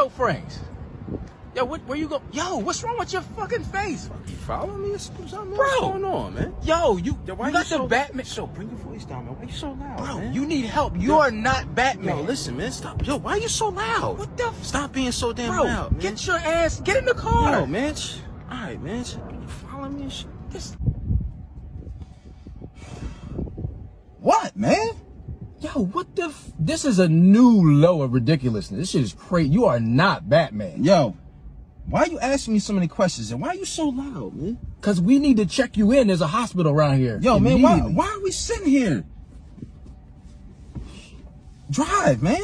yo, Franks. Yo, what, where you go? Yo, what's wrong with your fucking face? You follow me or something? Bro. What's going on, man? Yo, you, Yo, you got the so, Batman. So bring your voice down, man. Why you so loud, Bro, man? you need help. You are not Batman. Yo, listen, man. Stop. Yo, why are you so loud? What the f- Stop being so damn Bro, loud, man. get your ass, get in the car. Yo, man. All right, man. You follow me and shit? This, What, man? yo, what the? F- this is a new low of ridiculousness. This shit is crazy. You are not Batman. Yo, why are you asking me so many questions and why are you so loud, man? Cause we need to check you in. There's a hospital around here. Yo, man, why, why are we sitting here? Drive, man.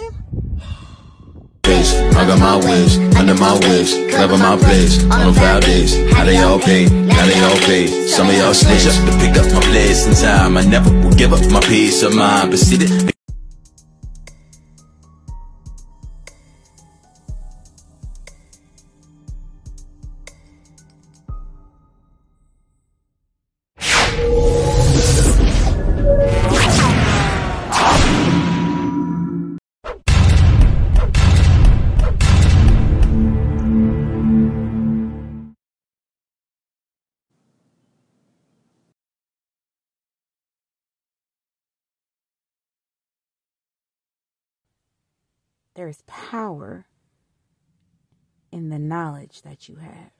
I got my wish, under my wish, cover my place, on them foul days. How they all pay, now they all pay. Some of y'all snitch up to pick up my place in time. I never will give up my peace of mind, but see that. There is power in the knowledge that you have.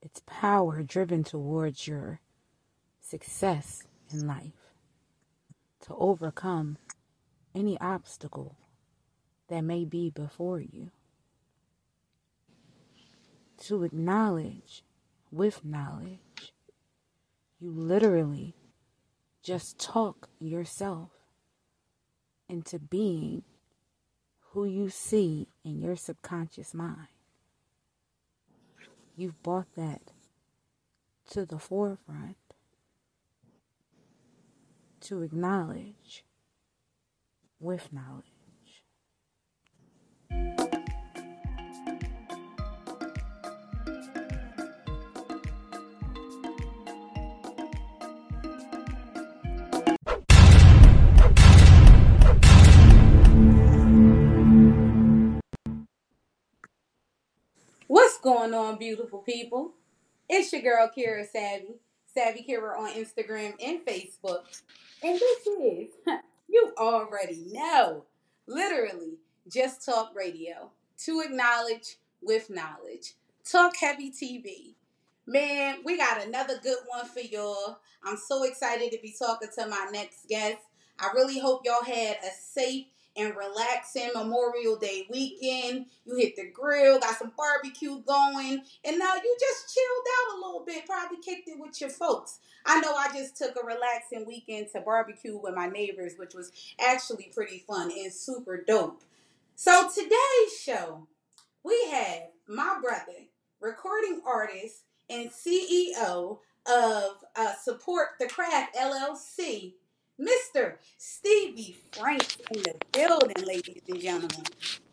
It's power driven towards your success in life to overcome any obstacle that may be before you. To acknowledge with knowledge, you literally just talk yourself into being who you see in your subconscious mind. You've brought that to the forefront to acknowledge with knowledge. Going on, beautiful people? It's your girl Kira Savvy, Savvy Kira on Instagram and Facebook. And this is, you already know, literally just talk radio to acknowledge with knowledge. Talk heavy TV. Man, we got another good one for y'all. I'm so excited to be talking to my next guest. I really hope y'all had a safe and relaxing Memorial Day weekend. You hit the grill, got some barbecue going, and now you just chilled out a little bit, probably kicked it with your folks. I know I just took a relaxing weekend to barbecue with my neighbors, which was actually pretty fun and super dope. So today's show, we have my brother, recording artist and CEO of uh, Support the Craft LLC, Mr. Stevie Franks in the building, ladies and gentlemen.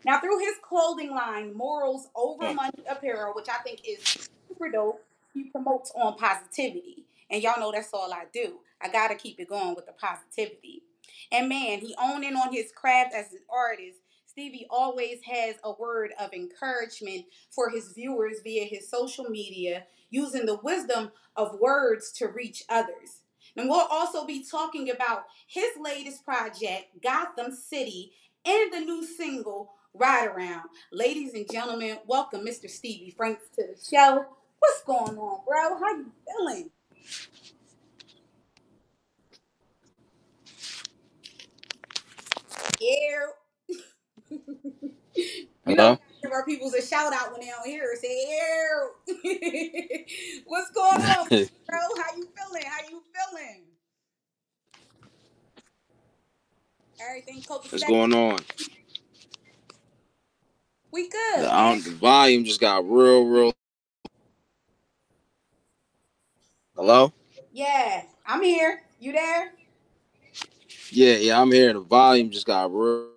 Now, through his clothing line, Morals Over mm. Money Apparel, which I think is super dope, he promotes on positivity. And y'all know that's all I do. I got to keep it going with the positivity. And man, he owning on his craft as an artist. Stevie always has a word of encouragement for his viewers via his social media, using the wisdom of words to reach others. And we'll also be talking about his latest project, Gotham City, and the new single, Ride Around. Ladies and gentlemen, welcome Mr. Stevie Franks to the show. What's going on, bro? How you feeling? Yeah. Hello? Give our peoples a shout out when they don't hear us. Say, "Ew." What's going on, bro? How you feeling? How you feeling? Everything What's copacetic? going on? We good, The, man. um, the volume just got real, real. Hello? Yeah, I'm here. You there? Yeah, yeah, I'm here. The volume just got real.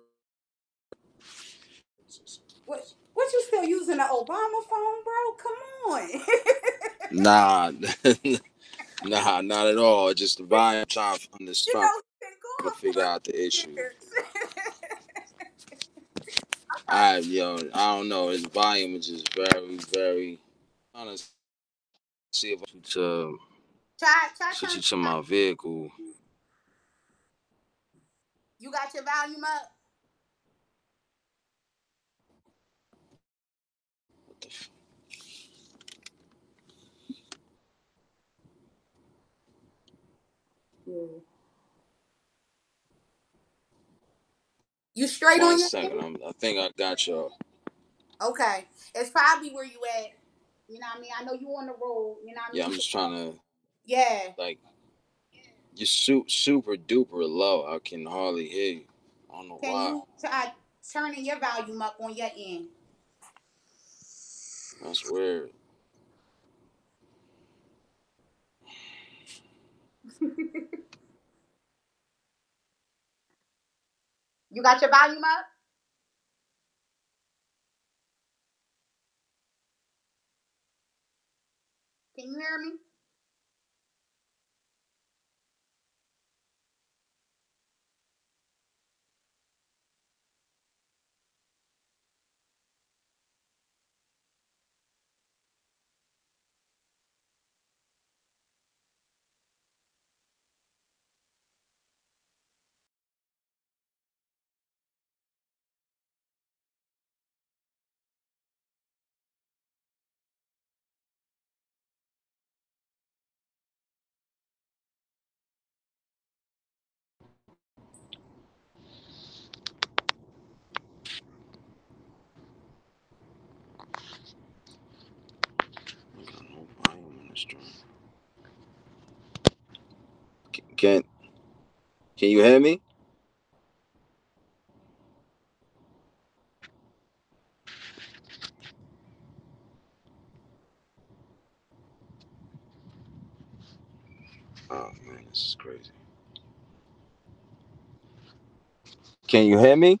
What? You still using the Obama phone, bro? Come on. Nah, nah, not at all. Just the volume. Trying to you understand, know, to figure out the issue. I yo, I don't know. His volume is just very, very. To see if I can uh, Try, try switch it to my vehicle. You got your volume up? You straight on your second. I'm, I think I got y'all. Okay. It's probably where you at. You know what I mean? I know you on the road. You know what I mean? Yeah, I'm just trying to Yeah. like. You're su- super duper low. I can hardly hear you. I don't know Can why. you try turning your volume up on your end? That's weird. You got your volume up? Can you hear me? I got no volume in this joint. C- Can Can you hear me? Oh man, this is crazy. Can you hear me?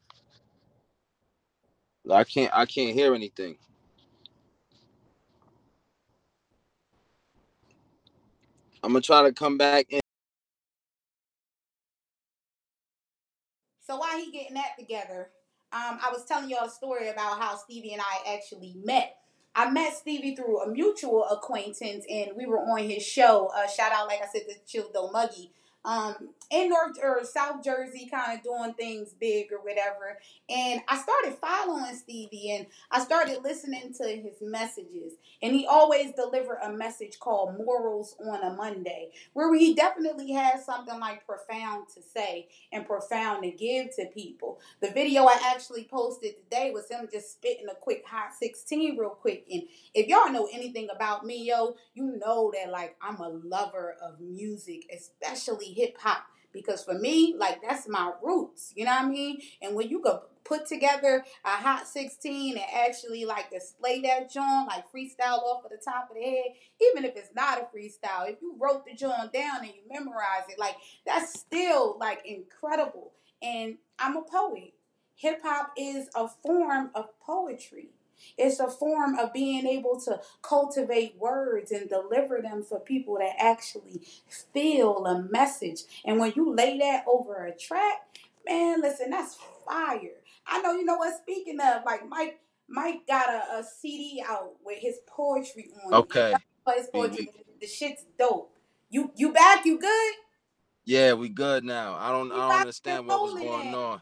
I can't. I can't hear anything. I'm gonna try to come back in. That together, um, I was telling y'all a story about how Stevie and I actually met. I met Stevie through a mutual acquaintance, and we were on his show. Uh, shout out, like I said, to Chill Muggy. Um, in North or South Jersey, kind of doing things big or whatever. And I started following Stevie, and I started listening to his messages. And he always delivered a message called "Morals on a Monday," where he definitely has something like profound to say and profound to give to people. The video I actually posted today was him just spitting a quick hot 16 real quick. And if y'all know anything about me, yo, you know that like I'm a lover of music, especially hip hop. Because for me, like that's my roots. You know what I mean? And when you could put together a hot 16 and actually like display that joint, like freestyle off of the top of the head, even if it's not a freestyle, if you wrote the joint down and you memorize it, like that's still like incredible. And I'm a poet. Hip hop is a form of poetry. It's a form of being able to cultivate words and deliver them for people that actually feel a message. And when you lay that over a track, man, listen, that's fire. I know you know what. Speaking of, like Mike, Mike got a, a CD out with his poetry on it. Okay. His poetry, we, the shit's dope. You you back? You good? yeah, we good now. I don't. We I don't understand what was going on.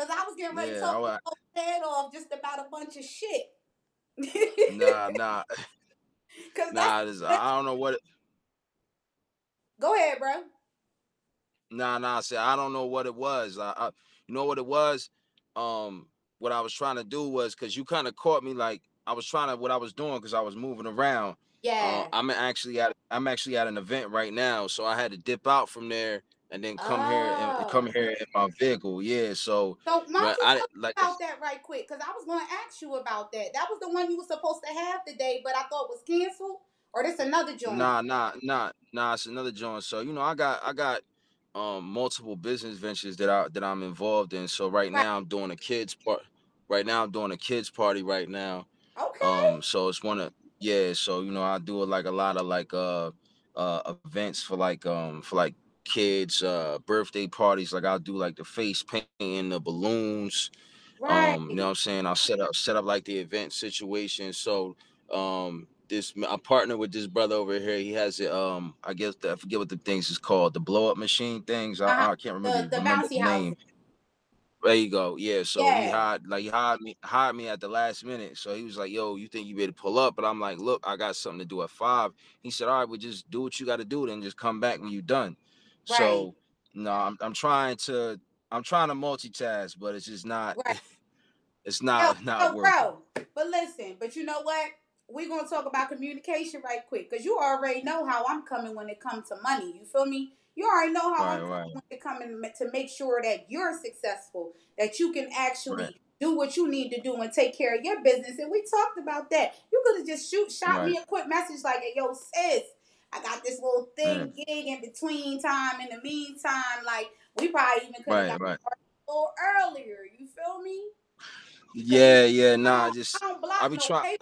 Cause I was getting ready to talk wa- whole head off just about a bunch of shit. nah, nah, Cause nah. This, I don't know what. It, go ahead, bro. nah, nah. I said I don't know what it was. I, I you know what it was. Um, what I was trying to do was because you kind of caught me like I was trying to what I was doing because I was moving around. Uh, Yeah. I'm actually at I'm actually at an event right now, so I had to dip out from there and then come here and, and come Oh. here in my vehicle. Yeah, so So why when don't you I like about that right quick? Cause I was gonna ask you about that. That was the one you were supposed to have today, but I thought was canceled. Or this another joint. Nah, nah, nah, nah. It's another joint. So you know, I got I got um multiple business ventures that I that I'm involved in. So right Right. now I'm doing a kids part. Right now I'm doing a kids party right now. Okay. Um, so it's one of yeah. So you know, I do like a lot of like uh uh events for like um for like kids uh birthday parties. Like I'll do like the face painting, the balloons, Right. Um, you know what I'm saying? I'll set up set up like the event situation. So um this I partner with this brother over here. He has it. Um, I guess the, I forget what the things is called. The blow up machine things. I, Uh-huh. I can't remember The the remember the name. houses. There you go. Yeah. So he hired like he hired me hired me at the last minute. So he was like, "Yo, you think you better pull up?" But I'm like, "Look, I got something to do at five. He said, "All right, well, just do what you got to do, then just come back when you're done." Right. So no, I'm I'm trying to I'm trying to multitask, but it's just not Right. it's Yo, not not yo, working. bro. But listen, but you know what? We're gonna talk about communication right quick, because you already know how I'm coming when it comes to money. You feel me? You already know how Right, I'm right, coming when it comes to make sure that you're successful, that you can actually right, do what you need to do and take care of your business. And we talked about that. You could have just shoot shot me a quick message like, "Hey, yo, sis, I got this little right, thing gig in between time. In the meantime, like we probably even could have right, right. a little earlier. You feel me? Yeah, yeah, nah, don't, just I I be no trying.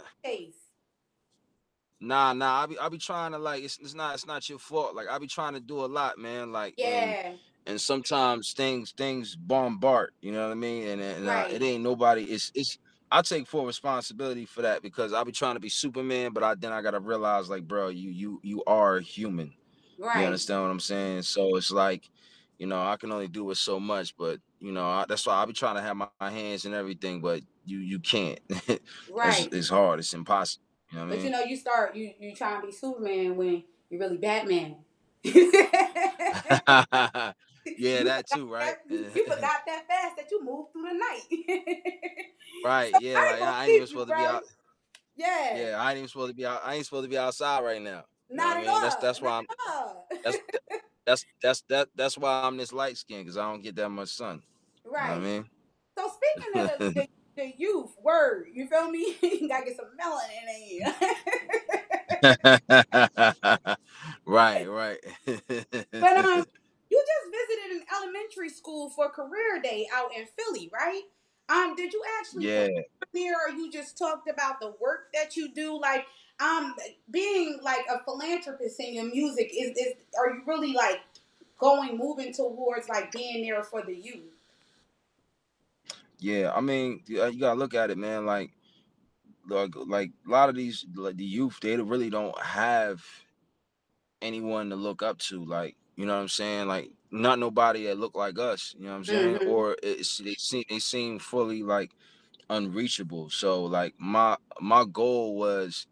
Nah, nah, I be I be trying to like it's it's not it's not your fault. Like I be trying to do a lot, man. Like Yeah, and sometimes things things bombard, you know what I mean? And and uh, it ain't nobody. It's it's I take full responsibility for that because I be trying to be Superman, but I then I gotta realize like, bro, you you you are human. Right. You understand what I'm saying? So it's like, you know, I can only do it so much, but you know, I, that's why I be trying to have my, my hands and everything, but you you can't. it's right. it's hard. It's impossible. You know what I But you know, you start you you trying to be Superman when you're really Batman. yeah, that too, right? that you forgot that fast that you moved through the night. right. so Yeah, I ain't like I ain't even keep you, supposed to be bro. out. Yeah, Yeah, I ain't even supposed to be out. I ain't supposed to be outside right now. You know what not I mean? That's all, that's not why I'm that's that's that's that that's why I'm this light skin because I don't get that much sun. You know what I right. mean? So speaking of the, the, the youth, word, you feel me? you gotta get some melanin in you. right, right. but um, you just visited an elementary school for career day out in Philly, right? Um, did you actually yeah, there, or you just talked about the work that you do? Like, um, being like a philanthropist in your music, is is are you really like going moving towards like being there for the youth? yeah. I mean, you you gotta look at it, man. Like, like, like a lot of these, like the youth, they really don't have anyone to look up to. Like, you know what I'm saying? Like, not nobody that look like us. You know what I'm saying? Mm-hmm. Or it's they seem they seem fully like unreachable. So like my my goal was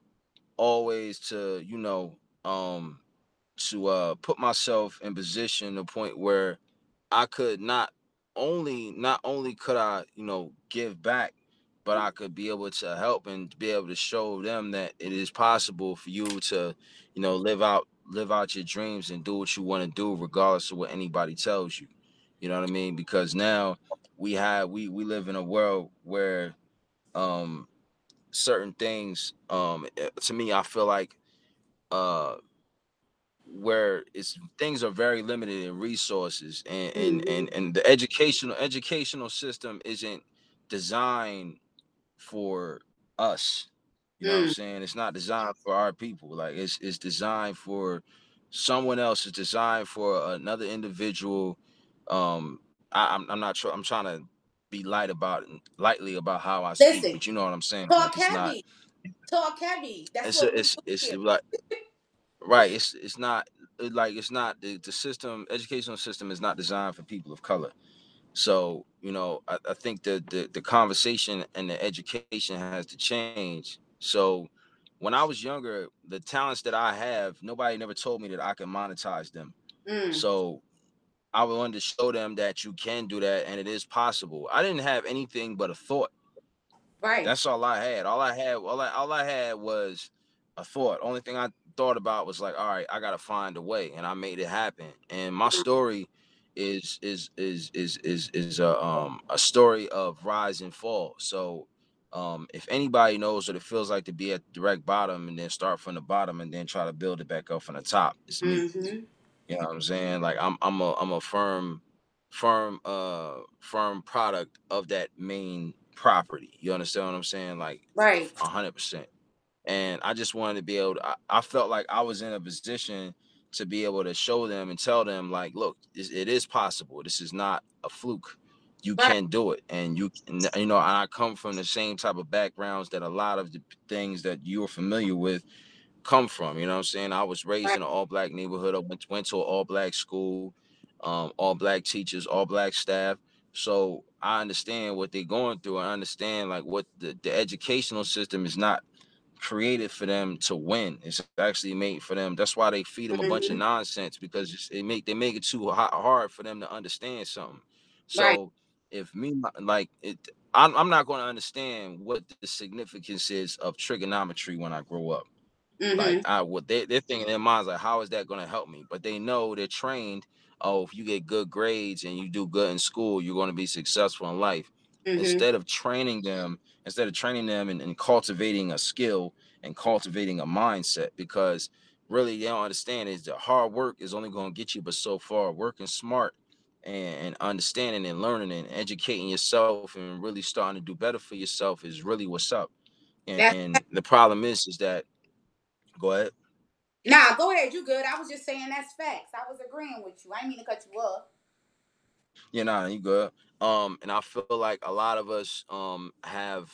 always to you know um to uh put myself in position to point where I could not only not only could I you know give back but I could be able to help and be able to show them that it is possible for you to you know live out live out your dreams and do what you want to do regardless of what anybody tells you you know what I mean because now we have we we live in a world where um certain things um eh, to me I feel like uh where it's things are very limited in resources and and Mm-hmm. and, and the educational educational system isn't designed for us you know what i'm Mm. saying it's not designed for our people like it's it's designed for someone else it's designed for another individual um I, I'm, I'm not sure i'm trying to be light about it lightly about how i speak Listen, but you know what i'm saying like talk it's not heavy, talk heavy. That's it's what a, it's it's here. like right it's it's not like it's not the, the system educational system is not designed for people of color so you know i, I think the, the the conversation and the education has to change so when i was younger the talents that i have nobody never told me that i can monetize them Mm. so i wanted to show them that you can do that and it is possible i didn't have anything but a thought Right. that's all I had. All I had, all I, all I had was a thought. Only thing I thought about was like, all right, I gotta find a way, and I made it happen. And my story is is is is is is a um a story of rise and fall. So um if anybody knows what it feels like to be at the direct bottom and then start from the bottom and then try to build it back up from the top, it's me. Mm-hmm. You know what I'm saying? Like I'm I'm a I'm a firm firm uh firm product of that main property. You understand what I'm saying? Like Right. a hundred percent. And I just wanted to be able to I, I felt like I was in a position to be able to show them and tell them like, look, this- it is possible. This is not a fluke. you can do it. And you you know i come from the same type of backgrounds that a lot of the things that you're familiar with come from you know what i'm saying? I was raised in an all black neighborhood. I went, went to an all black school um, all black teachers all black staff. So i understand what they're going through. I understand like what the, the educational system is not created for them to win. It's actually made for them. That's why they feed them a bunch of Mhm. nonsense because it make they make it too hot, hard for them to understand something. So Right. if me like it, I'm, I'm not going to understand what the significance is of trigonometry when I grow up. Mhm. Like I what they they're thinking in their minds like how is that going to help me? But they know they're trained. Oh, if you get good grades and you do good in school, you're going to be successful in life Mhm. instead of training them instead of training them and, and cultivating a skill and cultivating a mindset because really they don't understand is that hard work is only going to get you but so far working smart and, and understanding and learning and educating yourself and really starting to do better for yourself is really what's up and, and the problem is is that go ahead Nah, go ahead. You good. I was just saying that's facts. I was agreeing with you. I didn't mean to cut you off. Yeah, nah, you good. Um, and I feel like a lot of us um have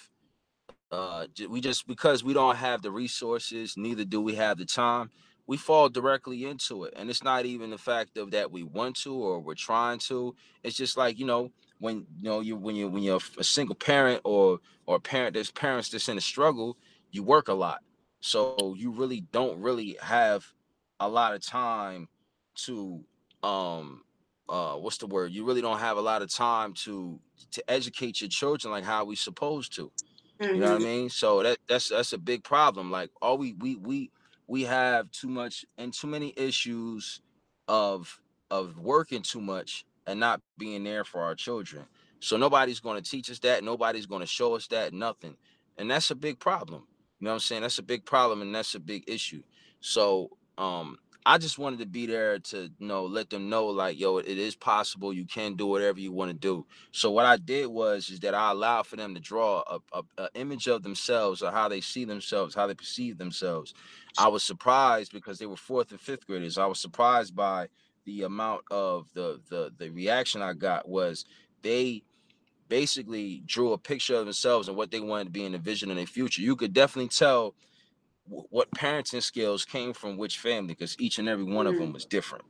uh we just because we don't have the resources, neither do we have the time, we fall directly into it. And it's not even the fact of that we want to or we're trying to. It's just like, you know, when you know you when you when you're a single parent or or a parent there's parents that's in a struggle, you work a lot. So you really don't really have a lot of time to um uh what's the word you really don't have a lot of time to to educate your children like how we supposed to you know what i Mhm. mean? So that that's that's a big problem like all we we we we have too much and too many issues of of working too much and not being there for our children. So nobody's going to teach us that nobody's going to show us that nothing. And that's a big problem you know what i'm saying? That's a big problem and that's a big issue. So um I just wanted to be there to you know let them know like yo it is possible you can do whatever you want to do. So what I did was is that I allowed for them to draw a, a, a image of themselves or how they see themselves, how they perceive themselves. I was surprised because they were fourth and fifth graders. I was surprised by the amount of the the the reaction I got was they basically drew a picture of themselves and what they wanted to be in the vision in their future. You could definitely tell what parenting skills came from which family because each and every one of them Mm. was different.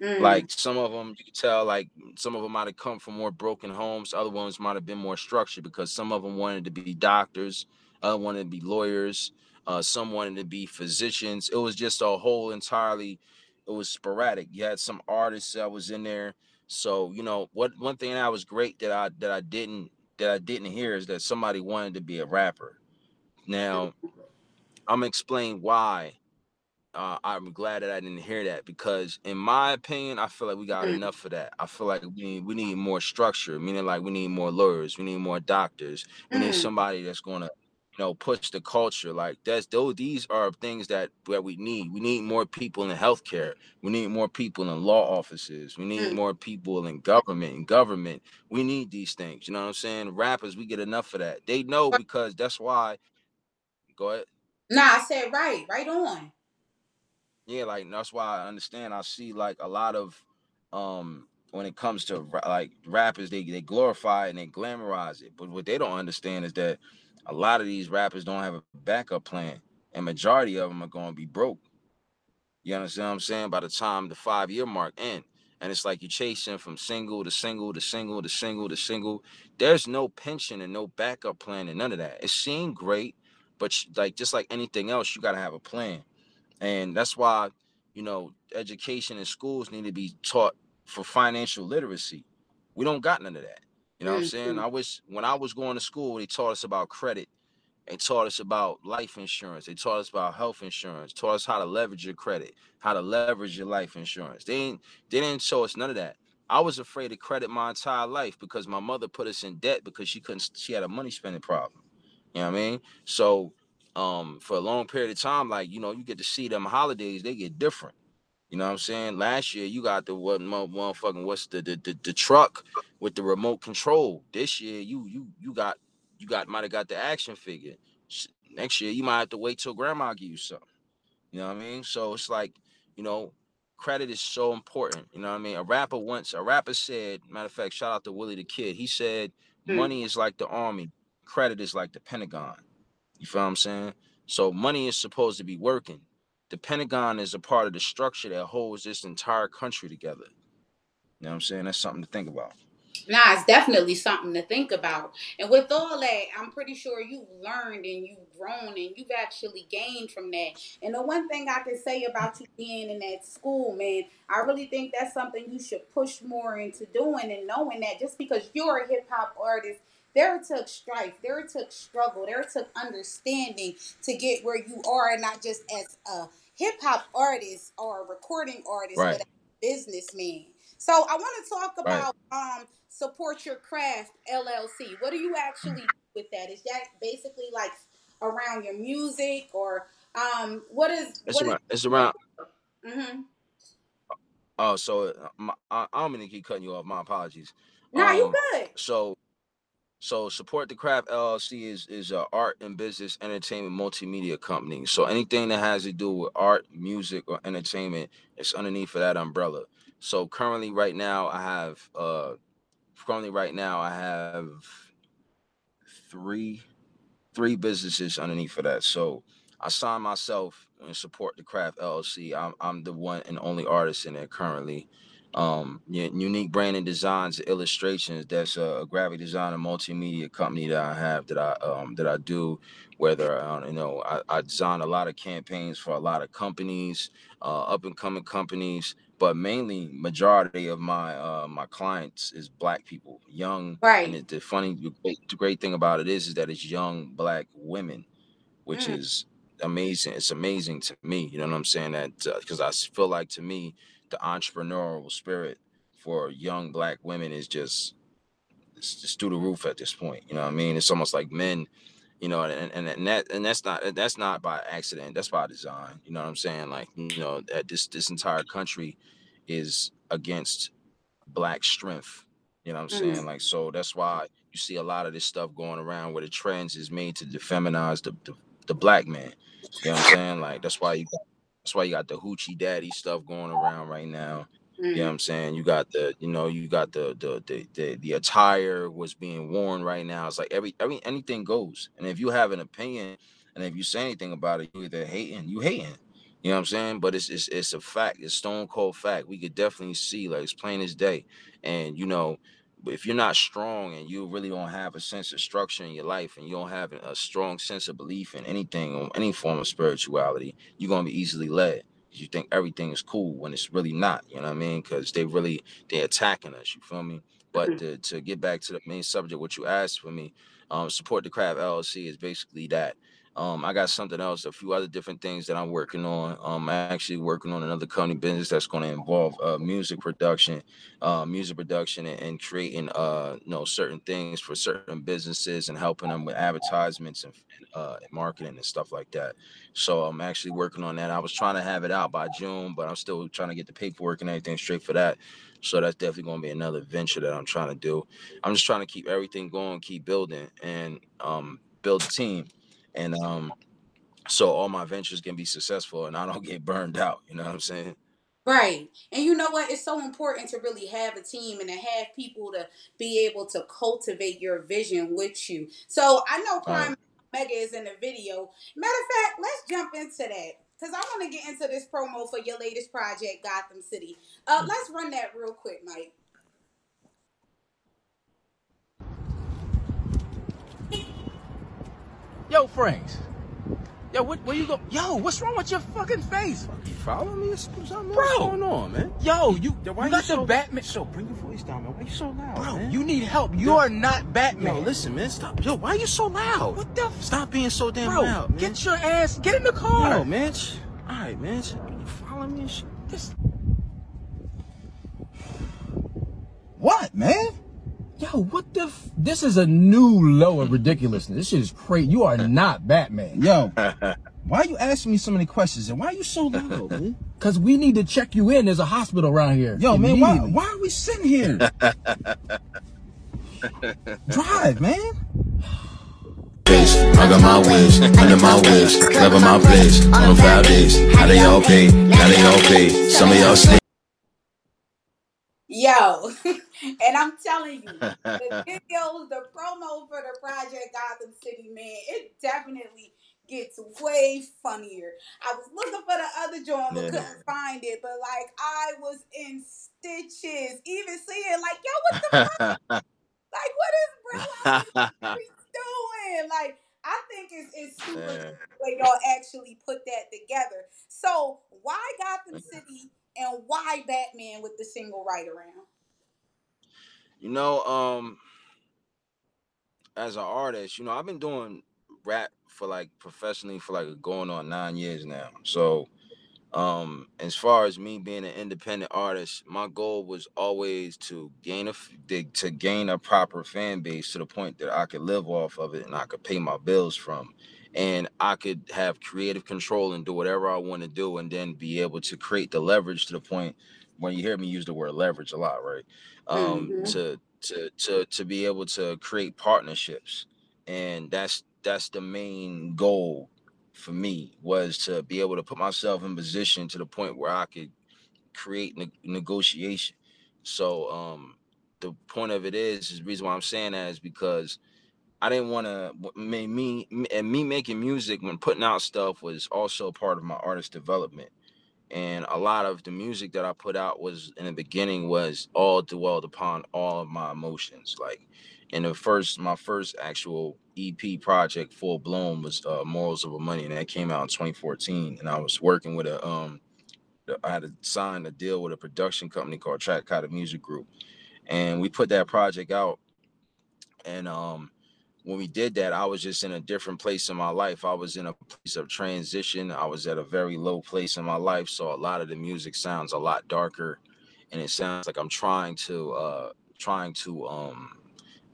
Mm. Like some of them, you could tell like some of them might have come from more broken homes. Other ones might have been more structured because some of them wanted to be doctors, other wanted to be lawyers, uh, some wanted to be physicians. It was just a whole entirely. It was sporadic. You had some artists that was in there. So you know what? One thing that was great that I that I didn't that I didn't hear is that somebody wanted to be a rapper. Now I'm gonna explain why uh, I'm glad that I didn't hear that because, in my opinion, I feel like we got Mm. enough of that. I feel like we need, we need more structure, meaning like we need more lawyers, we need more doctors, we need Mm. somebody that's gonna, you know, push the culture. Like that's though these are things that that we need. We need more people in healthcare. We need more people in law offices. We need Mm. more people in government. In government, we need these things. You know what I'm saying? Rappers, we get enough of that. They know because that's why. Go ahead. Nah, I said right. Right on. yeah like that's why i understand i see like a lot of um when it comes to like rappers they, they glorify and they glamorize it but what they don't understand is that a lot of these rappers don't have a backup plan and majority of them are going to be broke you understand what i'm saying by the time the five year mark end and it's like you're chasing from single to single to single to single to single there's no pension and no backup plan and none of that it seemed great but like just like anything else you got to have a plan. And that's why you know education in schools need to be taught for financial literacy. We don't got none of that. You know what i'm saying? Mhm. i wish when i was going to school they taught us about credit. They taught us about life insurance. They taught us about health insurance. Taught us how to leverage your credit how to leverage your life insurance. They didn't they didn't show us none of that. I was afraid of credit my entire life because my mother put us in debt because she couldn't she had a money spending problem you know what I mean? So um for a long period of time, like you know, you get to see them holidays, they get different. You know what I'm saying? Last year you got the what mo- motherfucking what's the the, the the truck with the remote control. This year you you you got you got might have got the action figure. Next year you might have to wait till grandma give you something. You know what I mean? So it's like, you know, credit is so important. You know what I mean? A rapper once, a rapper said, matter of fact, shout out to Willie the Kid. He said, Mm. money is like the army, credit is like the Pentagon. You feel what I'm saying? So money is supposed to be working. The Pentagon is a part of the structure that holds this entire country together. You know what I'm saying? That's something to think about. Nah, it's definitely something to think about. And with all that, I'm pretty sure you've learned and you've grown and you've actually gained from that. And the one thing I can say about you being in that school, man, I really think that's something you should push more into doing and knowing that just because you're a hip hop artist, there it took strife, there it took struggle, there it took understanding to get where you are, not just as a hip hop artist or a recording artist, Right. but a businessman. So I want to talk Right. about um support your craft LLC. What do you actually do with that? Is that basically like around your music or um what is It's what is around. It's around. mm-hmm. Oh, so uh, my, I, mean to keep cutting you off. My apologies. No, you Um, good. So, so support the craft LLC is is a art and business entertainment multimedia company. So anything that has to do with art, music, or entertainment, it's underneath of that umbrella. So currently, right now, I have uh, currently right now I have three three businesses underneath of that. So I signed myself and support the craft LLC. I'm I'm the one and only artist in there currently. Um, unique branding designs, illustrations. That's a, a graphic design and multimedia company that I have that I um that I do. Whether uh, you know, I, I design a lot of campaigns for a lot of companies, uh, up and coming companies, but mainly majority of my uh my clients is black people, young and Right. it, the funny, the great, the great thing about it is, is that it's young black women, which Mm. is amazing. It's amazing to me. You know what I'm saying? That because i feel like to me, the entrepreneurial spirit for young black women is just it's just through the roof at this point. You know what I mean? It's almost like men. You know, and, and and that and that's not that's not by accident. That's by design. You know what I'm saying? Like you know that this this entire country is against black strength. You know what I'm Mm. saying? Like, so that's why you see a lot of this stuff going around where the trends is made to defeminize the the, the black man. You know what I'm saying? Like, that's why you got, that's why you got the hoochie daddy stuff going around right now. You know what Mm. I'm saying? You got the, you know, you got the the the the, the attire was being worn right now. It's like every every anything goes. And if you have an opinion and if you say anything about it, you either hating, you hating. You know what I'm saying? But it's it's it's a fact. It's stone cold fact. We could definitely see like it's plain as day. And you know, if you're not strong and you really don't have a sense of structure in your life and you don't have a strong sense of belief in anything or any form of spirituality, you're gonna be easily led. You think everything is cool when it's really not. You know what I mean? Because they really they're attacking us. You feel me? But Mhm. to, to get back to the main subject, what you asked for me, um, support the craft LLC is basically that. Um, I got something else, a few other different things that I'm working on. Um, I'm actually working on another company business that's going to involve uh, music production, uh, music production, and, and creating uh, you know certain things for certain businesses and helping them with advertisements and, uh, and marketing and stuff like that. So I'm actually working on that. I was trying to have it out by June, but I'm still trying to get the paperwork and everything straight for that. So that's definitely going to be another venture that I'm trying to do. I'm just trying to keep everything going, keep building, and um, build a team and um so all my ventures can be successful and I don't get burned out. You know what I'm saying? Right. And you know what? It's so important to really have a team and to have people to be able to cultivate your vision with you. So I know Prime Right. Mega is in the video. Matter of fact, let's jump into that. Because I want to get into this promo for your latest project, Gotham City. Uh, let's run that real quick, Mike. Yo, Franks. Yo, what, where you go? Yo, what's wrong with your fucking face? You follow me or something? Bro. What's going on, man? Yo, you, Yo, you why got so, the Batman. So, bring your voice down, man. Why you so loud, Bro, man? you need help. You are not Batman. Yo, listen, man. Stop. Yo, why are you so loud? What the f- Stop being so damn Bro, loud, man. get your ass, get in the car. Yo, man. All right, man. You follow me and shit. This, What, man? Yo, what the? F- this is a new low of ridiculousness. This shit is crazy. You are not Batman. Yo, why you asking me so many questions and why are you so loud, man? Cause we need to check you in. There's a hospital around here. Yo, man, why, why are we sitting here? Drive, man. Face, I got my wish, under my wish, clever my place, on them foul days. How they all pay, now they all pay. Some of y'all stay. Yo, and I'm telling you, the videos, the promo for the Project Gotham City, man, it definitely gets way funnier. I was looking for the other joint but couldn't find it, but like I was in stitches, even seeing like, yo, what the like, what is bro out here doing? Like, I think it's it's super cool the way y'all actually put that together. So why Gotham mm. City and why Batman with the single Ride Around? You know, um, as an artist, you know, I've been doing rap for like professionally for like going on nine years now. So, um, as far as me being an independent artist, my goal was always to gain a to to gain a proper fan base to the point that I could live off of it and I could pay my bills from, and I could have creative control and do whatever I want to do, and then be able to create the leverage to the point when you hear me use the word leverage a lot, right? Um, Mhm. to to to to be able to create partnerships, and that's that's the main goal for me was to be able to put myself in position to the point where I could create ne- negotiation. So um the point of it is is the reason why I'm saying that is because I didn't want to make me and me making music when putting out stuff was also part of my artist development. And a lot of the music that I put out was in the beginning was all dwelled upon all of my emotions. Like in the first my first actual EP project, Full Blown, was uh, Morals Over Money, and that came out in 2014. And I was working with a um I had to sign a deal with a production company called Track Music Group. And we put that project out and um when we did that, I was just in a different place in my life. I was in a place of transition. I was at a very low place in my life. So a lot of the music sounds a lot darker and it sounds like I'm trying to uh trying to um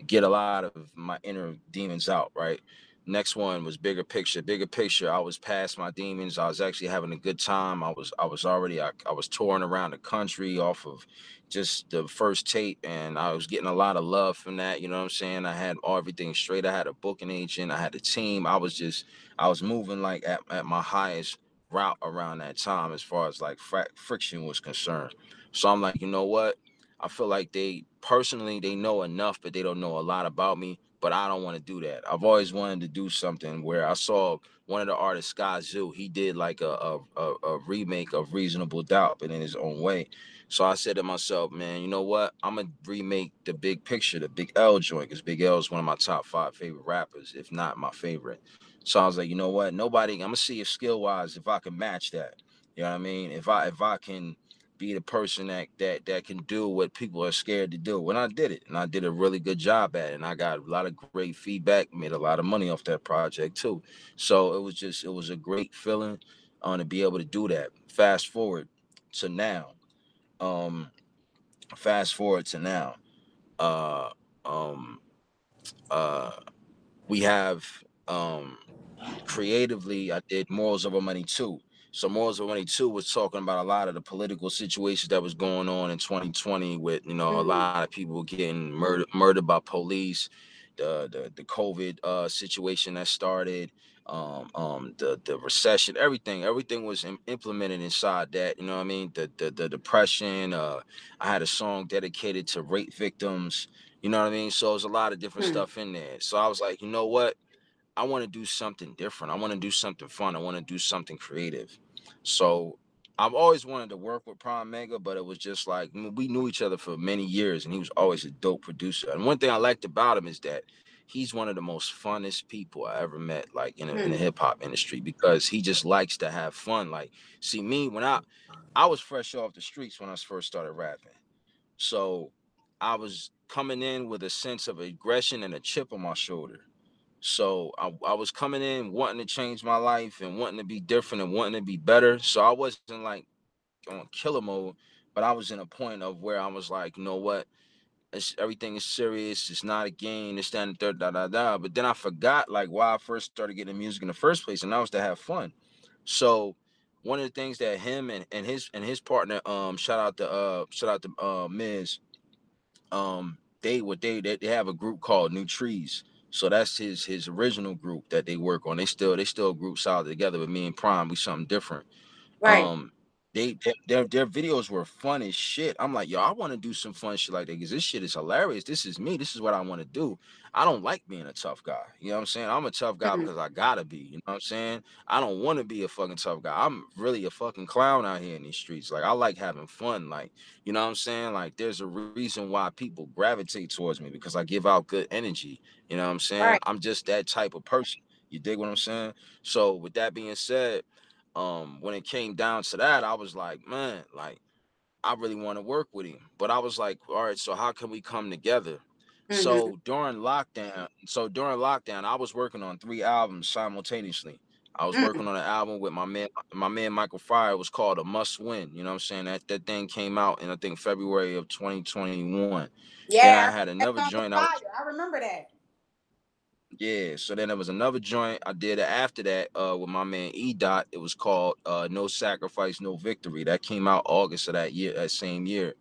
get a lot of my inner demons out, right? Next one was bigger picture. Bigger picture. I was past my demons. I was actually having a good time. I was I was already I, I was touring around the country off of just the first tape and I was getting a lot of love from that. You know what I'm saying? I had everything straight. I had a booking agent, I had a team. I was just I was moving like at, at my highest route around that time as far as like fra- friction was concerned. So I'm like, you know what? I feel like they personally they know enough, but they don't know a lot about me. But I don't want to do that. I've always wanted to do something where I saw one of the artists, Skyzoo, he did like a a, a, remake of Reasonable Doubt, but in his own way. So I said to myself, man, you know what? I'm gonna remake the big picture, the Big L joint, because Big L is one of my top five favorite rappers, if not my favorite. So I was like, you know what? Nobody, I'm gonna see if skill wise if I can match that. You know what I mean? If I if I can be the person that that that can do what people are scared to do. And I did it, and I did a really good job at it. And I got a lot of great feedback, made a lot of money off that project too. So it was just it was a great feeling on to be able to do that. Fast forward to now. Um fast forward to now. Uh um uh we have um creatively, I did Morals Over Money 2. So Morals Over Money 2 was talking about a lot of the political situations that was going on in 2020 with, you know, a Mhm. lot of people getting murdered murdered by police, the the, the COVID uh situation that started, um, um, the the recession, everything, everything was im- implemented inside that, you know what I mean? The the the depression, uh I had a song dedicated to rape victims, you know what I mean? So there's a lot of different Hmm. stuff in there. So I was like, you know what? I want to do something different. I want to do something fun. I want to do something creative. So I've always wanted to work with Prime Mega, but it was just like I mean, we knew each other for many years, and he was always a dope producer. And one thing I liked about him is that he's one of the most funnest people I ever met, like in, a, in the Hmm. hip hop industry, because he just likes to have fun. Like, see me when I I was fresh off the streets when I first started rapping, so I was coming in with a sense of aggression and a chip on my shoulder. So I, I was coming in wanting to change my life and wanting to be different and wanting to be better. So I wasn't like on killer mode, but I was in a point of where I was like, you know what? It's, everything is serious. It's not a game. It's that and third, da da da. But then I forgot like why I first started getting music in the first place, and that was to have fun. So one of the things that him and, and his and his partner, um, shout out to uh, shout out to uh, Miz, um, they what they, they have a group called New Trees. So that's his his original group that they work on. They still they still group solid together, but me and Prime we something different. Right. Um, they their their videos were fun as shit. I'm like, yo, I want to do some fun shit like that because this shit is hilarious. This is me. This is what I want to do. I don't like being a tough guy. You know what I'm saying? I'm a tough guy Mhm. because I gotta be. You know what I'm saying? I don't want to be a fucking tough guy. I'm really a fucking clown out here in these streets. Like I like having fun. Like you know what I'm saying? Like there's a reason why people gravitate towards me because I give out good energy. You know what I'm saying? Right. I'm just that type of person. You dig what I'm saying? So with that being said, um, when it came down to that, I was like, man, like I really want to work with him. But I was like, all right, so how can we come together? Mhm. So during lockdown, so during lockdown, I was working on three albums simultaneously. I was Mm. working on an album with my man, my man Michael Fire. It was called A Must Win. You know what I'm saying? That that thing came out in I think February of 2021. Yeah. Then I had another joint. I was. I remember that. Yeah. So then there was another joint I did after that uh with my man E Dot. It was called uh No Sacrifice, No Victory. That came out August of that year, that same year.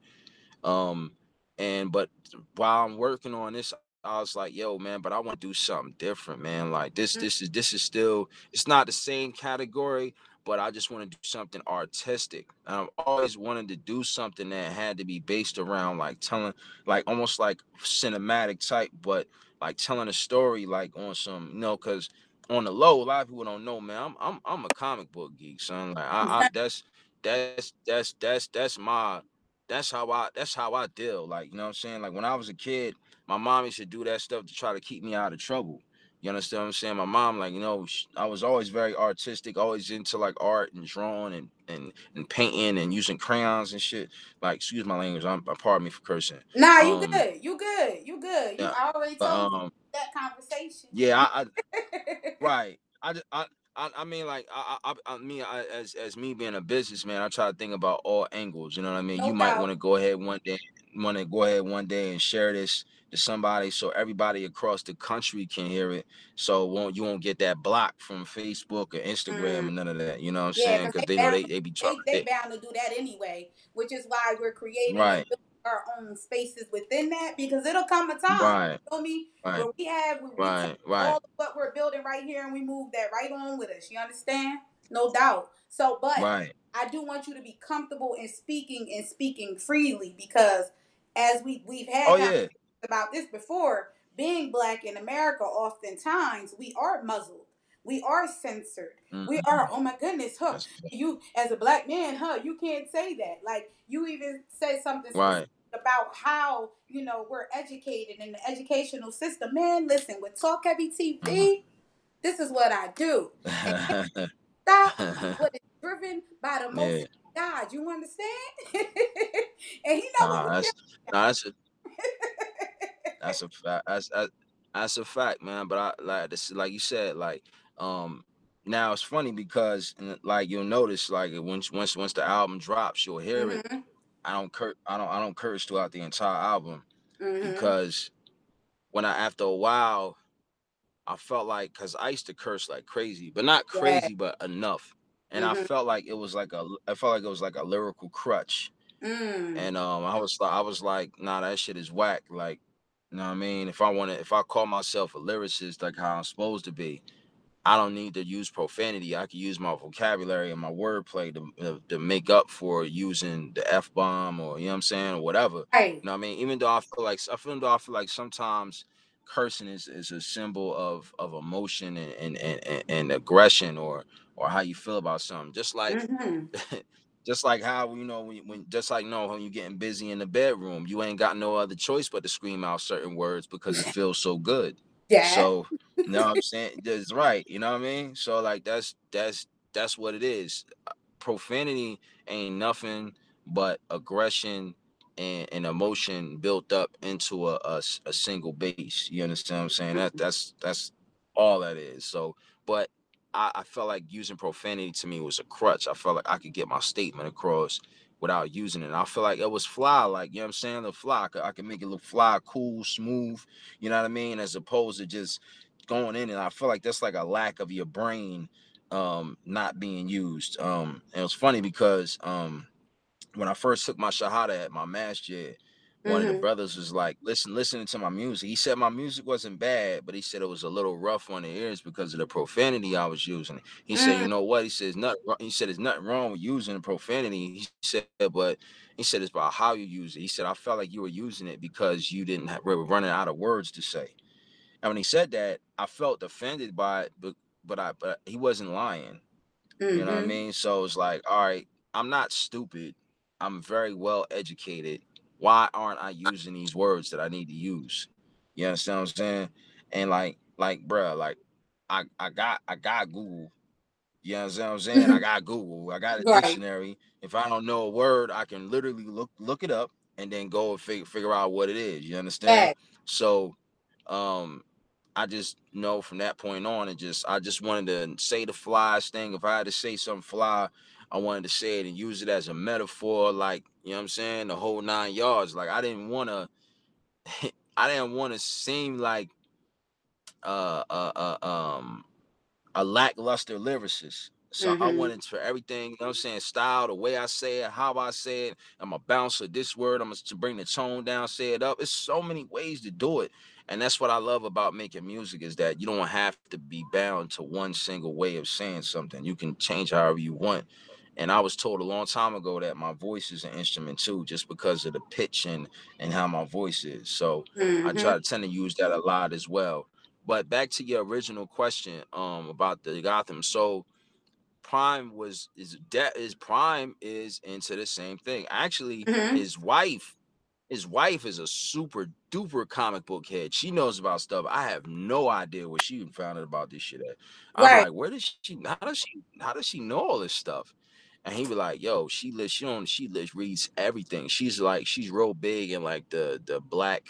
Um, and but while I'm working on this, I was like, yo, man, but I want to do something different, man. Like this, Mm. this is this is still it's not the same category, but I just want to do something artistic. And I've always wanted to do something that had to be based around like telling like almost like cinematic type, but like telling a story like on some, you know, because on the low, a lot of people don't know, man. I'm I'm I'm a comic book geek, son. Like I, I that's that's that's that's that's my that's how I that's how I deal. Like, you know what I'm saying? Like when I was a kid, my mom used to do that stuff to try to keep me out of trouble. You understand what I'm saying? My mom, like, you know, I was always very artistic, always into like art and drawing and and and painting and using crayons and shit. Like, excuse my language, I'm pardon me for cursing. Nah, you Um, good. You good. You good. You yeah, I already told um, that conversation. yeah, I, I right. I, I, I, I mean, like, I, I, I mean, I, as as me being a businessman, I try to think about all angles. You know what I mean? no You might want to go ahead one day, want to go ahead one day and share this to somebody, so everybody across the country can hear it. So won't you won't get that block from Facebook or Instagram Mm. and none of that. You know what I'm Yeah, saying? because they they know they they be trying. they They, bound to do that anyway, which is why we're creating right, our own spaces within that because it'll come a time, right, you feel me, right, where we have we, we right, right, all of what we're building right here and we move that right on with us. You understand? No doubt. So, but right. I do want you to be comfortable in speaking and speaking freely because as we we've had Oh yeah, about this before, being black in America, oftentimes we are muzzled, we are censored, we hmm are. Oh my goodness, huh? That's a fact. You as a black man, huh? You can't say that. Like you even said something right. about how you know we're educated in the educational system. Man, listen, with Talk Heavy TV, this is what I do. Stop what is driven by the most yeah. God. You understand? and he know Nah, that's nah, that's a that's a fact. That's that, that's a fact, man. But I like this, like you said, like um. Now it's funny because like you'll notice like once once once the album drops, you'll hear it. Mm-hmm. I don't cur I don't I don't curse throughout the entire album Mm-hmm. because when I after a while I felt like because I used to curse like crazy, but not Yeah. crazy, but enough. And I Mm-hmm. felt like it was like a I felt like it was like a lyrical crutch. Mm. And um I was like I was like, nah, that shit is whack. Like, you know what I mean? If I want to if I call myself a lyricist like how I'm supposed to be, I don't need to use profanity. I can use my vocabulary and my wordplay to to make up for using the f bomb or you know what I'm saying or whatever. Right. You know what I mean? Even though I feel like I feel though I feel like sometimes cursing is, is a symbol of of emotion and, and and and aggression or or how you feel about something. Just like Mm-hmm. just like how you know when, when just like know when you're getting busy in the bedroom, you ain't got no other choice but to scream out certain words because it feels so good. Yeah. So you know what I'm saying? That's right. You know what I mean? So like that's that's that's what it is. Profanity ain't nothing but aggression and, and emotion built up into a a single base. You understand what I'm saying? That that's that's all that is. So but I, I felt like using profanity to me was a crutch. I felt like I could get my statement across without using it. I feel like it was fly, like you know what I'm saying? The fly. I could, make it look fly, cool, smooth, you know what I mean? As opposed to just going in and I feel like that's like a lack of your brain um not being used. Um and it was funny because um when I first took my shahada at my masjid, one of the Mhm. brothers was like, listen, listening to my music. He said my music wasn't bad, but he said it was a little rough on the ears because of the profanity I was using. He said, you Mm. know what? He says nothing. He said there's nothing wrong with using profanity. He said, but he said it's about how you use it. He said I felt like you were using it because you didn't have, were running out of words to say. And when he said that, I felt offended by it, but but I but he wasn't lying. You know what I Mhm. mean? So it's like, all right, I'm not stupid. I'm very well educated. Why aren't I using these words that I need to use? You understand what I'm saying? And like, like, bruh, like, I I got I got Google. You understand what I'm saying? I got Google. I got a Right. dictionary. If I don't know a word, I can literally look look it up and then go and figure figure out what it is. You understand? Fact. So, um, I just know from that point on, and just I just wanted to say the flies thing. If I had to say something fly, I wanted to say it and use it as a metaphor, like you know what I'm saying, the whole nine yards. Like I didn't want to, I didn't want to seem like uh, uh, uh, um, a lackluster lyricist. So I Mhm. wanted for everything, you know what I'm saying, style, the way I say it, how I say it. I'm a bouncer this word, I'm to bring the tone down, say it up. It's so many ways to do it. And that's what I love about making music is that you don't have to be bound to one single way of saying something. You can change however you want. And I was told a long time ago that my voice is an instrument too, just because of the pitch and, and how my voice is. So I Mhm. try to tend to use that a lot as well. But back to your original question um about the Gotham. So Prime was is that is Prime is into the same thing. Actually, Mhm. his wife, his wife is a super duper comic book head. She knows about stuff. I have no idea where she even found out about this shit at. I'm Right. like, where does she how does she how does she know all this stuff? And he be like, yo, she lives, she don't she lives reads everything. She's like, she's real big in like the the black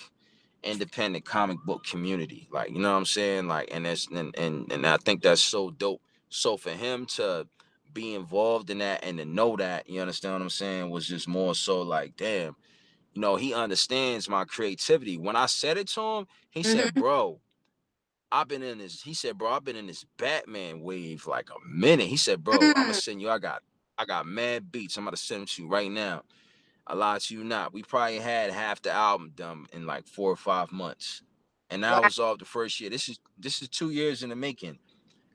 independent comic book community. Like, you know what I'm saying? Like, and that's and and, and I think that's so dope. So for him to be involved in that and to know that, you understand what I'm saying, was just more so like, damn, you know, he understands my creativity. When I said it to him, he said, Mhm. bro, I've been in this, he said, bro, I've been in this Batman wave like a minute. He said, bro, I'm gonna send you, I got I got mad beats. I'm about to send them to you right now. I lie to you not. We probably had half the album done in like four or five months. And that Wow. was off the first year. This is this is two years in the making.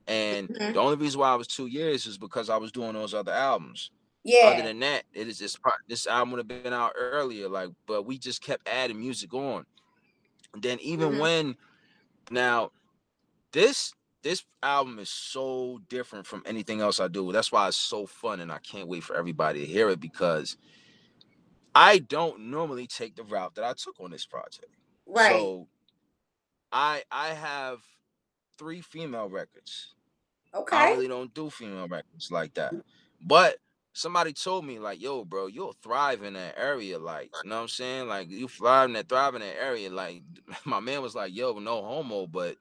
And Mhm. the only reason why I was two years is because I was doing those other albums. Yeah. Other than that, it is this this album would have been out earlier. Like, but we just kept adding music on. And then even Mhm. when now this this album is so different from anything else I do. That's why it's so fun, and I can't wait for everybody to hear it because I don't normally take the route that I took on this project. Right. So I I have three female records. Okay. I really don't do female records like that. But somebody told me, like, yo, bro, you'll thrive in that area. Like, you know what I'm saying? Like, you thrive in that thrive in that area. Like, my man was like, yo, no homo, but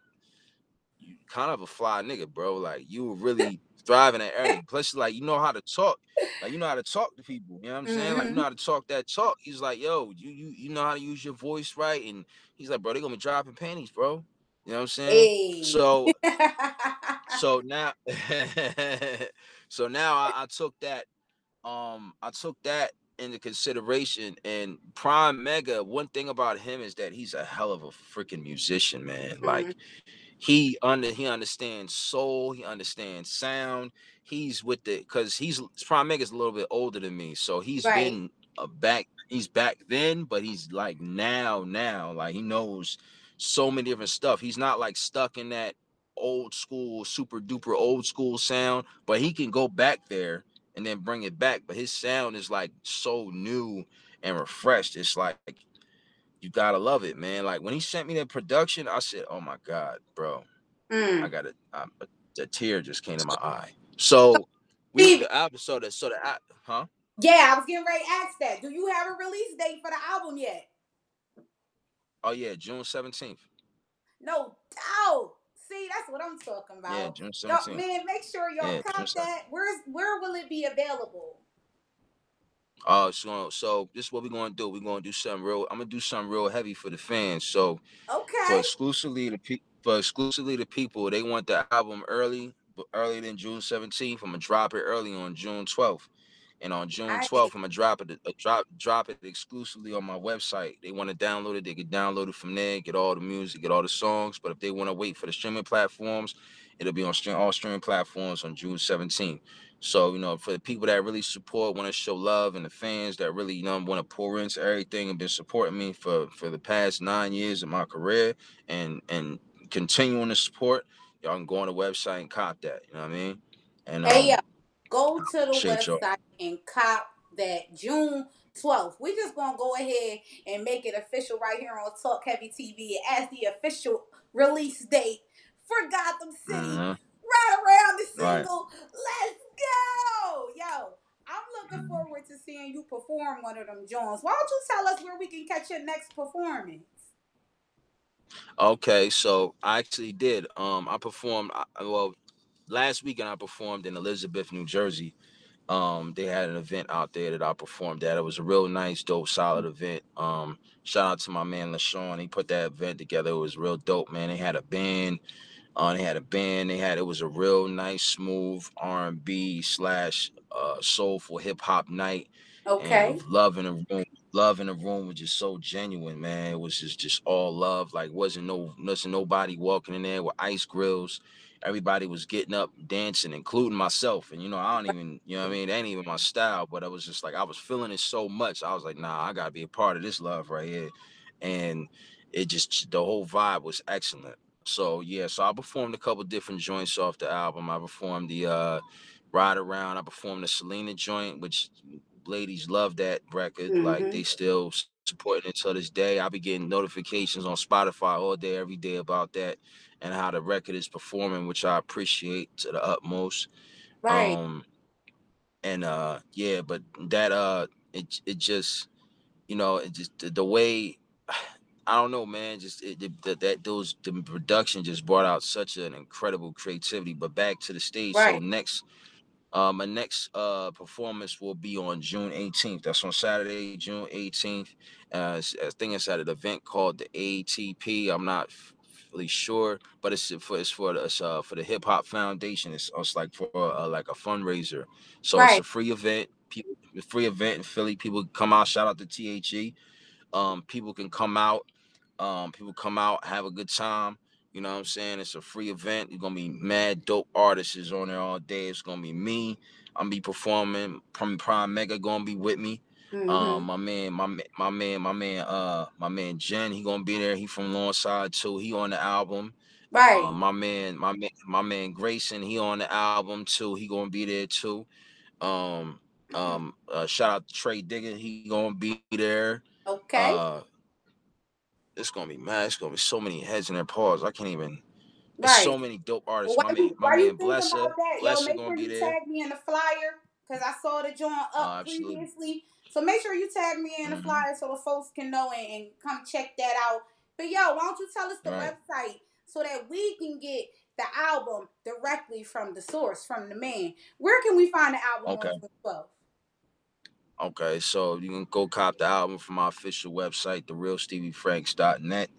you kind of a fly nigga, bro. Like, you would really thrive in that area. Plus, like, you know how to talk. Like, you know how to talk to people. You know what I'm saying? Like, you know Mhm. how to talk that talk. He's like, yo, you you you know how to use your voice right. And he's like, bro, they gonna be dropping panties, bro. You know what I'm saying? Hey. So so now so now I, I took that um I took that into consideration and Prime Mega one thing about him is that he's a hell of a freaking musician man like Mhm. He under he understands soul he understands sound he's with the because he's Prime Mega's a little bit older than me so he's Right. been a back he's back then but he's like now now like he knows so many different stuff he's not like stuck in that old school super duper old school sound but he can go back there and then bring it back but his sound is like so new and refreshed it's like you gotta love it man like when he sent me that production i said oh my god bro i Mm. got it a, a tear just came to my eye so we the album so the so the huh Yeah, I was getting ready to ask that. Do you have a release date for the album yet? oh yeah june 17th No doubt. See, that's what I'm talking about. yeah june 17th man, make sure y'all yeah cop that. Where's where will it be available? Uh, so so this is what we're gonna do. We're gonna do something real. I'm gonna do something real heavy for the fans. So okay, for exclusively the pe- for exclusively the people, they want the album early, but earlier than June 17th. I'm gonna drop it early on June 12th. And on June I 12th, I'm gonna drop it, uh, drop drop it exclusively on my website. They want to download it, they can download it from there, get all the music, get all the songs. But if they want to wait for the streaming platforms, it'll be on stream, all streaming platforms on June 17th. So you know, for the people that really support, want to show love, and the fans that really you know want to pour into everything and been supporting me for for the past nine years of my career, and and continuing to support, y'all can go on the website and cop that. You know what I mean? And Hey, um, go to the appreciate y'all. website and cop that June 12th. We're just going to go ahead and make it official right here on Talk Heavy TV as the official release date for Gotham City. Mhm. Right around the Right. single. Let's go. Yo, I'm looking forward to seeing you perform one of them Jones. Why don't you tell us where we can catch your next performance? Okay, so I actually did. Um, I performed. I- Well, last weekend I performed in Elizabeth, New Jersey. Um, they had an event out there that I performed at. It was a real nice, dope, solid event. Um, shout out to my man LaShawn. He put that event together. It was real dope, man. They had a band. Uh, they had a band. They had it was a real nice, smooth R and B slash uh soulful hip hop night. Okay. And love in the room, love in the room was just so genuine, man. It was just just all love. Like wasn't no wasn't nobody walking in there with ice grills. Everybody was getting up, dancing, including myself. And you know, I don't even, you know what I mean? That ain't even my style, but I was just like, I was feeling it so much. I was like, nah, I gotta be a part of this love right here. And it just the whole vibe was excellent. So yeah, so I performed a couple different joints off the album. I performed the uh Ride Around, I performed the Selena joint, which ladies love that record. Like Mhm. they still supporting it to this day. I be getting notifications on Spotify all day, every day about that and how the record is performing, which I appreciate to the utmost. Right. Um and uh yeah, but that uh it it just you know, it just the way I don't know, man. Just it, it, that that those the production just brought out such an incredible creativity. But back to the stage. Right. So next, uh, my next uh performance will be on June 18th. That's on Saturday, June 18th. Uh, I think it's at an event called the ATP. I'm not really sure, but it's for it's for the it's, uh, for the Hip Hop Foundation. It's, it's like for uh, like a fundraiser. So it's a free event. People, free event in Philly. People come out. Shout out to THE um people can come out um people come out have a good time you know what i'm saying? It's a free event. You're gonna be mad dope artists is on there all day. It's gonna be me. I'm be performing. Prime prime mega gonna be with me. Um Mhm. my man my my man my man uh my man jen he gonna be there. He from Longside too. He on the album. Right. um my man my man my man grayson he on the album too. He gonna be there too. Um um uh, shout out to trey digger. He gonna be there. Okay. uh, it's gonna be mad. It's gonna be so many heads in their paws. I can't even. There's Right. so many dope Well, artists. why My man, you my man about that? Yo, Blesser gonna sure be there. tag me in the flyer because I saw the joint Uh, up absolutely. previously. So make sure you tag me in the Mhm. flyer so the folks can know and, and come check that out. But yo, why don't you tell us the Right. website so that we can get the album directly from the source, from the man. Where can we find the album Okay. on June 12th? Okay, so you can go cop the album from my official website, therealsteviefranks.net.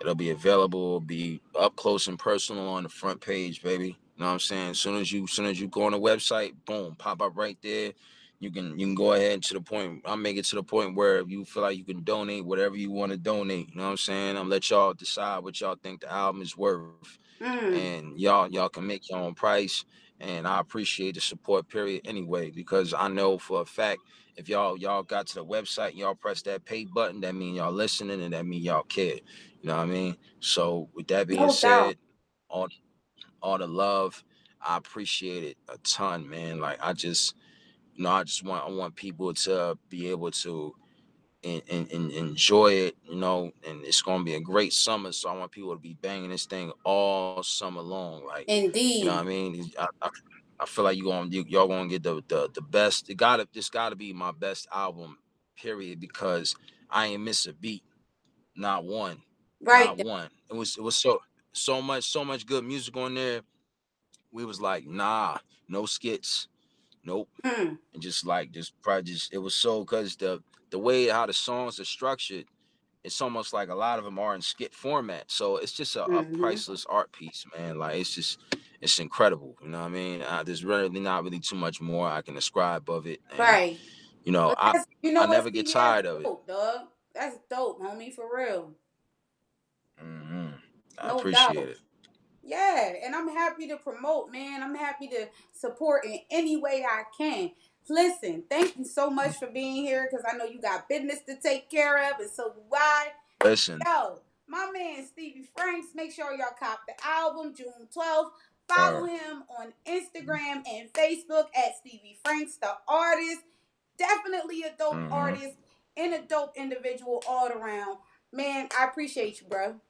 It'll be available. It'll be up close and personal on the front page, baby. You know what I'm saying? As soon as you, as soon as you go on the website, boom, pop up right there. You can, you can go ahead to the point. I'll make it to the point where you feel like you can donate whatever you want to donate. You know what I'm saying? I'm let y'all decide what y'all think the album is worth Mm. and y'all y'all can make your own price and i appreciate the support period anyway because i know for a fact if y'all y'all got to the website and y'all press that pay button that mean y'all listening and that mean y'all care you know what i mean so with that being said all all the love i appreciate it a ton man like i just you know i just want i want people to be able to and, and, and enjoy it, you know, and it's gonna be a great summer. So I want people to be banging this thing all summer long. Like, indeed. you know what I mean? I, I, I feel like you gonna you, y'all gonna get the, the the best. It gotta this gotta be my best album, period, because I ain't miss a beat, not one, Right. not one. It was it was so so much so much good music on there. We was like, nah, no skits, nope Mm. and just like just probably just it was so because the the way how the songs are structured it's almost like a lot of them are in skit format so it's just a, a Mhm. priceless art piece man like it's just it's incredible. You know what I mean? Uh, there's really not really too much more I can describe of it. And, Right. You know, I you know I never get tired that's of it. dog. That's dope, homie, for real. hmm I No appreciate doubt. it. Yeah, and I'm happy to promote, man. I'm happy to support in any way I can. Listen, thank you so much for being here because I know you got business to take care of, and so do I. Listen, Yo, my man Stevie Franks, make sure y'all cop the album June 12th. Follow Word. him on Instagram and Facebook at Stevie Franks, the artist. Definitely a dope Mhm. artist and a dope individual all around. Man, I appreciate you, bro.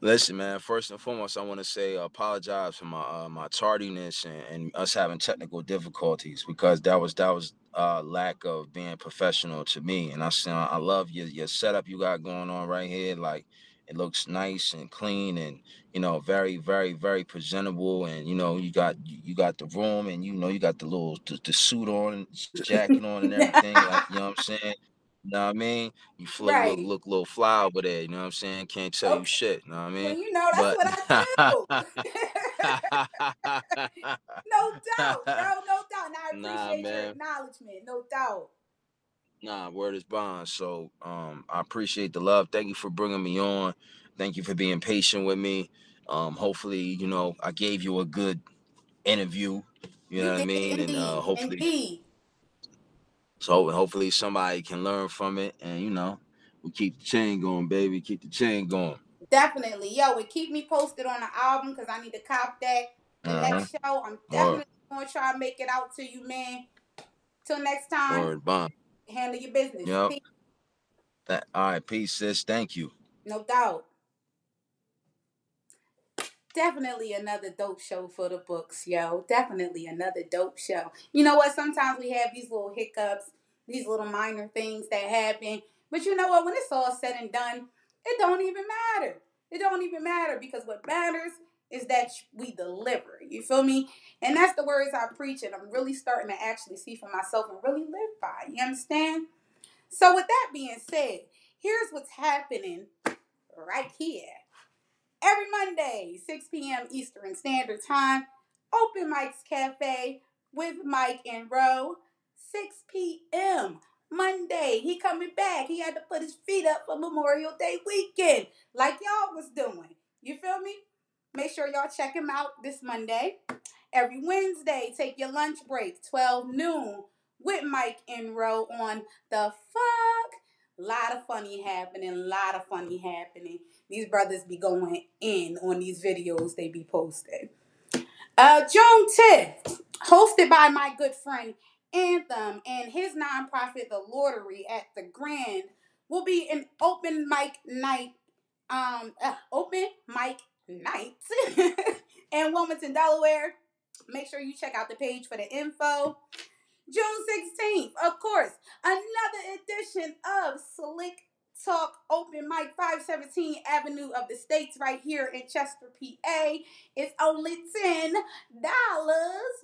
listen, man. First and foremost, I want to say apologize for my uh, my tardiness and, and us having technical difficulties because that was that was uh, lack of being professional to me. And I say I love your your setup you got going on right here. Like it looks nice and clean and you know very very very presentable. And you know you got you got the room and you know you got the little the, the suit on jacket on and everything. Like you know what I'm saying. You know what I mean? You feel look, Right. look a little fly over there, you know what I'm saying? Can't tell you shit, you know what I Well, mean? you know, that's what I do. no doubt, bro. No doubt. And I Nah, appreciate your acknowledgement. No doubt. Word is bond. So um I appreciate the love. Thank you for bringing me on. Thank you for being patient with me. Um hopefully, you know, I gave you a good interview. You know what I mean? And uh hopefully indeed. so hopefully somebody can learn from it and you know, we keep the chain going, baby. Keep the chain going. Definitely. Yo, and keep me posted on the album because I need to cop that. The Uh-huh. next show, I'm definitely going to try to make it out to you, man. Till next time, Word bond. Handle your business. Yep. Peace. That all right, peace, sis. Thank you. No doubt. Definitely another dope show for the books, yo. Definitely another dope show. You know what? Sometimes we have these little hiccups, these little minor things that happen. But you know what? When it's all said and done, it don't even matter. It don't even matter because what matters is that we deliver. You feel me? And that's the words I preach, and I'm really starting to actually see for myself and really live by. You understand? So, with that being said, here's what's happening right here. Every Monday, 6 p.m. Eastern Standard Time, Open Mike's Cafe with Mike and Roe, 6 p.m. Monday. He coming back. He had to put his feet up for Memorial Day weekend, like y'all was doing. You feel me? Make sure y'all check him out this Monday. Every Wednesday, take your lunch break, 12 noon, with Mike and Roe on the fuck. Lot of funny happening, lot of funny happening. These brothers be going in on these videos they be posting. Uh, June 10th, hosted by my good friend Anthem and his nonprofit, The Lottery at the Grand, will be an open mic night. Um, uh, open mic Mm-hmm. night in Wilmington, Delaware. Make sure you check out the page for the info. June 16th, of course, another edition of Slick Talk Open Mic 517 Avenue of the States right here in Chester, PA. It's only $10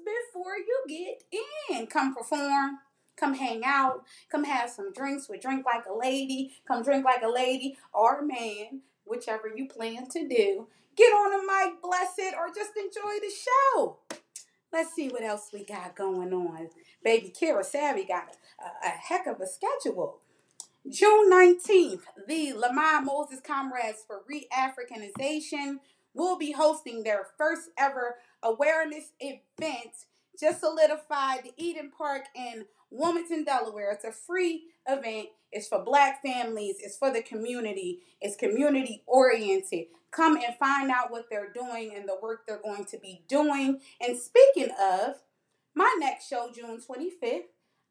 before you get in. Come perform, come hang out, come have some drinks with Drink Like a Lady, come drink like a lady or a man, whichever you plan to do. Get on the mic, bless it, or just enjoy the show. Let's see what else we got going on. Baby Kira Savvy got a, a heck of a schedule. June 19th, the Lamar Moses Comrades for Re-Africanization will be hosting their first ever awareness event. Just solidified the Eden Park in Wilmington, Delaware. It's a free event. It's for black families. It's for the community. It's community oriented. Come and find out what they're doing and the work they're going to be doing. And speaking of, my next show, June 25th,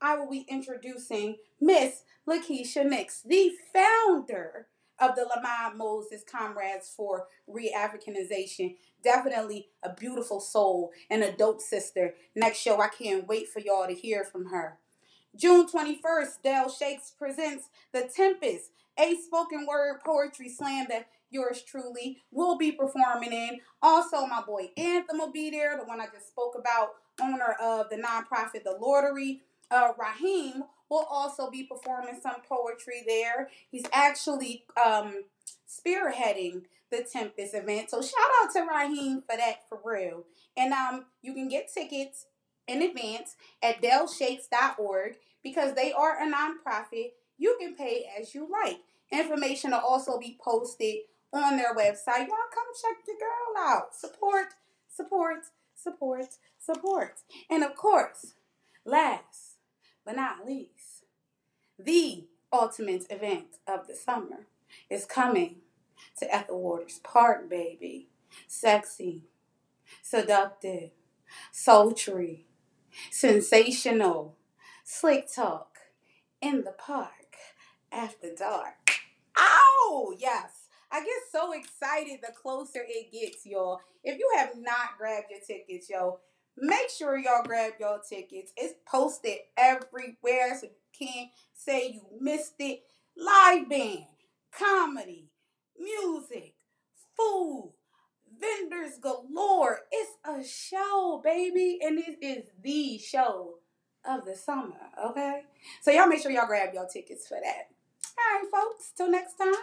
I will be introducing Miss Lakeisha Nix, the founder of the Lamar Moses Comrades for Re-Africanization. Definitely a beautiful soul and a dope sister. Next show, I can't wait for y'all to hear from her. June 21st, Del Shakes presents The Tempest, a spoken word poetry slam that yours truly will be performing in. Also, my boy Anthem will be there, the one I just spoke about, owner of the nonprofit The Lottery. uh, Raheem will also be performing some poetry there. He's actually um, spearheading the Tempest event. So shout out to Raheem for that for real. And um, you can get tickets in advance at delshakes.org because they are a nonprofit. You can pay as you like. Information will also be posted on their website. Y'all come check the girl out. Support, support, support, support. And of course, last but not least, the ultimate event of the summer is coming to Ethel Waters Park, baby. Sexy, seductive, sultry, sensational, slick talk in the park after dark. Oh, Yes. I get so excited the closer it gets, y'all. If you have not grabbed your tickets, yo, make sure y'all grab your tickets. It's posted everywhere, so can't say you missed it. Live band, comedy, music, food, vendors galore. It's a show, baby, and it is the show of the summer, okay? So y'all make sure y'all grab your tickets for that. All right, folks, till next time.